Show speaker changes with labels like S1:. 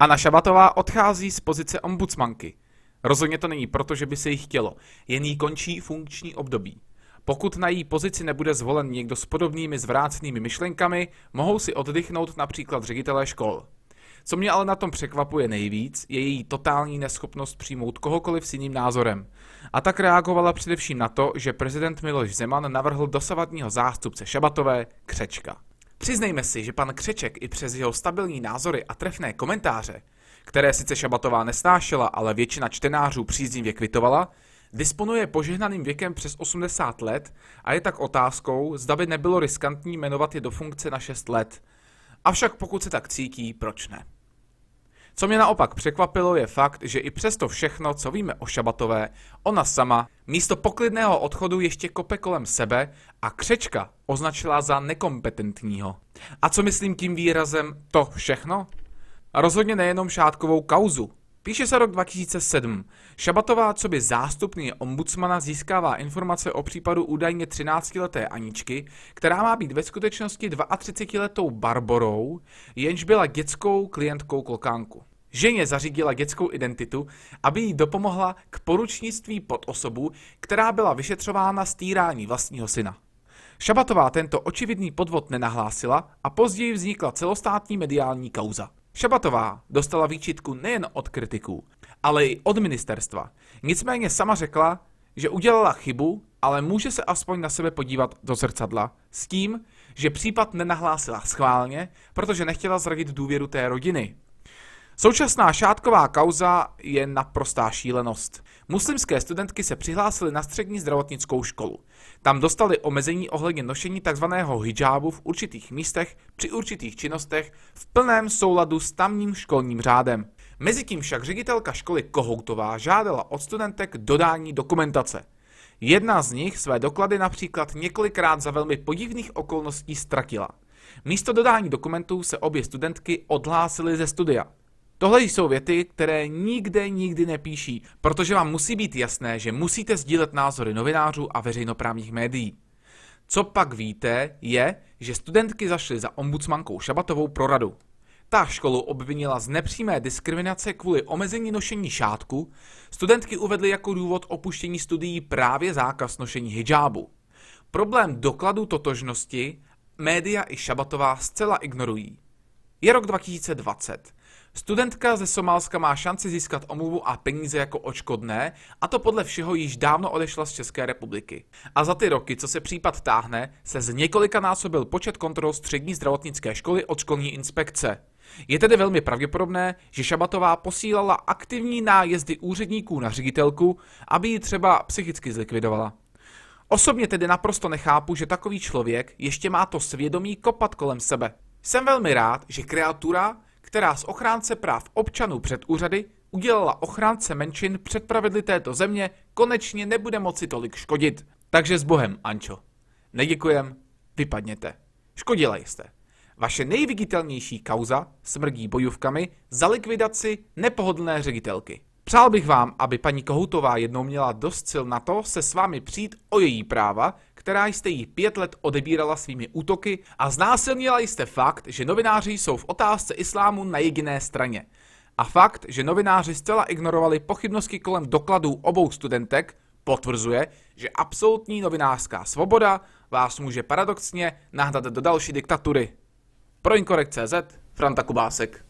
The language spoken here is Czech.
S1: Anna Šabatová odchází z pozice ombudsmanky. Rozhodně to není proto, že by se jí chtělo, jen jí končí funkční období. Pokud na její pozici nebude zvolen někdo s podobnými zvrácenými myšlenkami, mohou si oddychnout například ředitelé škol. Co mě ale na tom překvapuje nejvíc, je její totální neschopnost přijmout kohokoliv s jiným názorem. A tak reagovala především na to, že prezident Miloš Zeman navrhl dosavadního zástupce Šabatové Křečka. Přiznejme si, že pan Křeček i přes jeho stabilní názory a trefné komentáře, které sice Šabatová nesnášela, ale většina čtenářů příznivě kvitovala, disponuje požehnaným věkem přes 80 let a je tak otázkou, zda by nebylo riskantní jmenovat je do funkce na 6 let. Avšak pokud se tak cítí, proč ne? Co mě naopak překvapilo je fakt, že i přesto všechno, co víme o Šabatové, ona sama místo poklidného odchodu ještě kope kolem sebe a křečka označila za nekompetentního. A co myslím tím výrazem to všechno? Rozhodně nejenom šátkovou kauzu. Píše se rok 2007. Šabatová, co by zástupný ombudsmana, získává informace o případu údajně 13-leté Aničky, která má být ve skutečnosti 32-letou Barborou, jenž byla dětskou klientkou klokánku. Ženě zařídila dětskou identitu, aby jí dopomohla k poručnictví pod osobu, která byla vyšetřována z týrání vlastního syna. Šabatová tento očividný podvod nenahlásila a později vznikla celostátní mediální kauza. Šabatová dostala výčitku nejen od kritiků, ale i od ministerstva. Nicméně sama řekla, že udělala chybu, ale může se aspoň na sebe podívat do zrcadla s tím, že případ nenahlásila schválně, protože nechtěla zradit důvěru té rodiny. Současná šátková kauza je naprostá šílenost. Muslimské studentky se přihlásily na střední zdravotnickou školu. Tam dostali omezení ohledně nošení tzv. hijábu v určitých místech při určitých činnostech v plném souladu s tamním školním řádem. Mezitím však ředitelka školy Kohoutová žádala od studentek dodání dokumentace. Jedna z nich své doklady například několikrát za velmi podivných okolností ztratila. Místo dodání dokumentů se obě studentky odhlásily ze studia. Tohle jsou věty, které nikde nikdy nepíší, protože vám musí být jasné, že musíte sdílet názory novinářů a veřejnoprávních médií. Co pak víte, je, že studentky zašly za ombudsmankou Šabatovou pro radu. Ta školu obvinila z nepřímé diskriminace kvůli omezení nošení šátku, studentky uvedly jako důvod opuštění studií právě zákaz nošení hijábu. Problém dokladu totožnosti média i Šabatová zcela ignorují. Je rok 2020. Studentka ze Somálska má šanci získat omluvu a peníze jako očkodné a to podle všeho již dávno odešla z České republiky. A za ty roky, co se případ táhne, se z několika násobil počet kontrol střední zdravotnické školy od školní inspekce. Je tedy velmi pravděpodobné, že Šabatová posílala aktivní nájezdy úředníků na ředitelku, aby ji třeba psychicky zlikvidovala. Osobně tedy naprosto nechápu, že takový člověk ještě má to svědomí kopat kolem sebe. Jsem velmi rád, že kreatura, která z ochránce práv občanů před úřady udělala ochránce menšin před pravidly této země, konečně nebude moci tolik škodit. Takže s Bohem, Ančo. Neděkujem, vypadněte. Škodila jste. Vaše nejviditelnější kauza smrdí bojůvkami za likvidaci nepohodlné ředitelky. Přál bych vám, aby paní Kohoutová jednou měla dost sil na to se s vámi přijít o její práva, která jste jí pět let odebírala svými útoky a znásilnila jste fakt, že novináři jsou v otázce islámu na jediné straně. A fakt, že novináři zcela ignorovali pochybnosti kolem dokladů obou studentek, potvrzuje, že absolutní novinářská svoboda vás může paradoxně nahnat do další diktatury. Pro Inkorekt.cz Franta Kubásek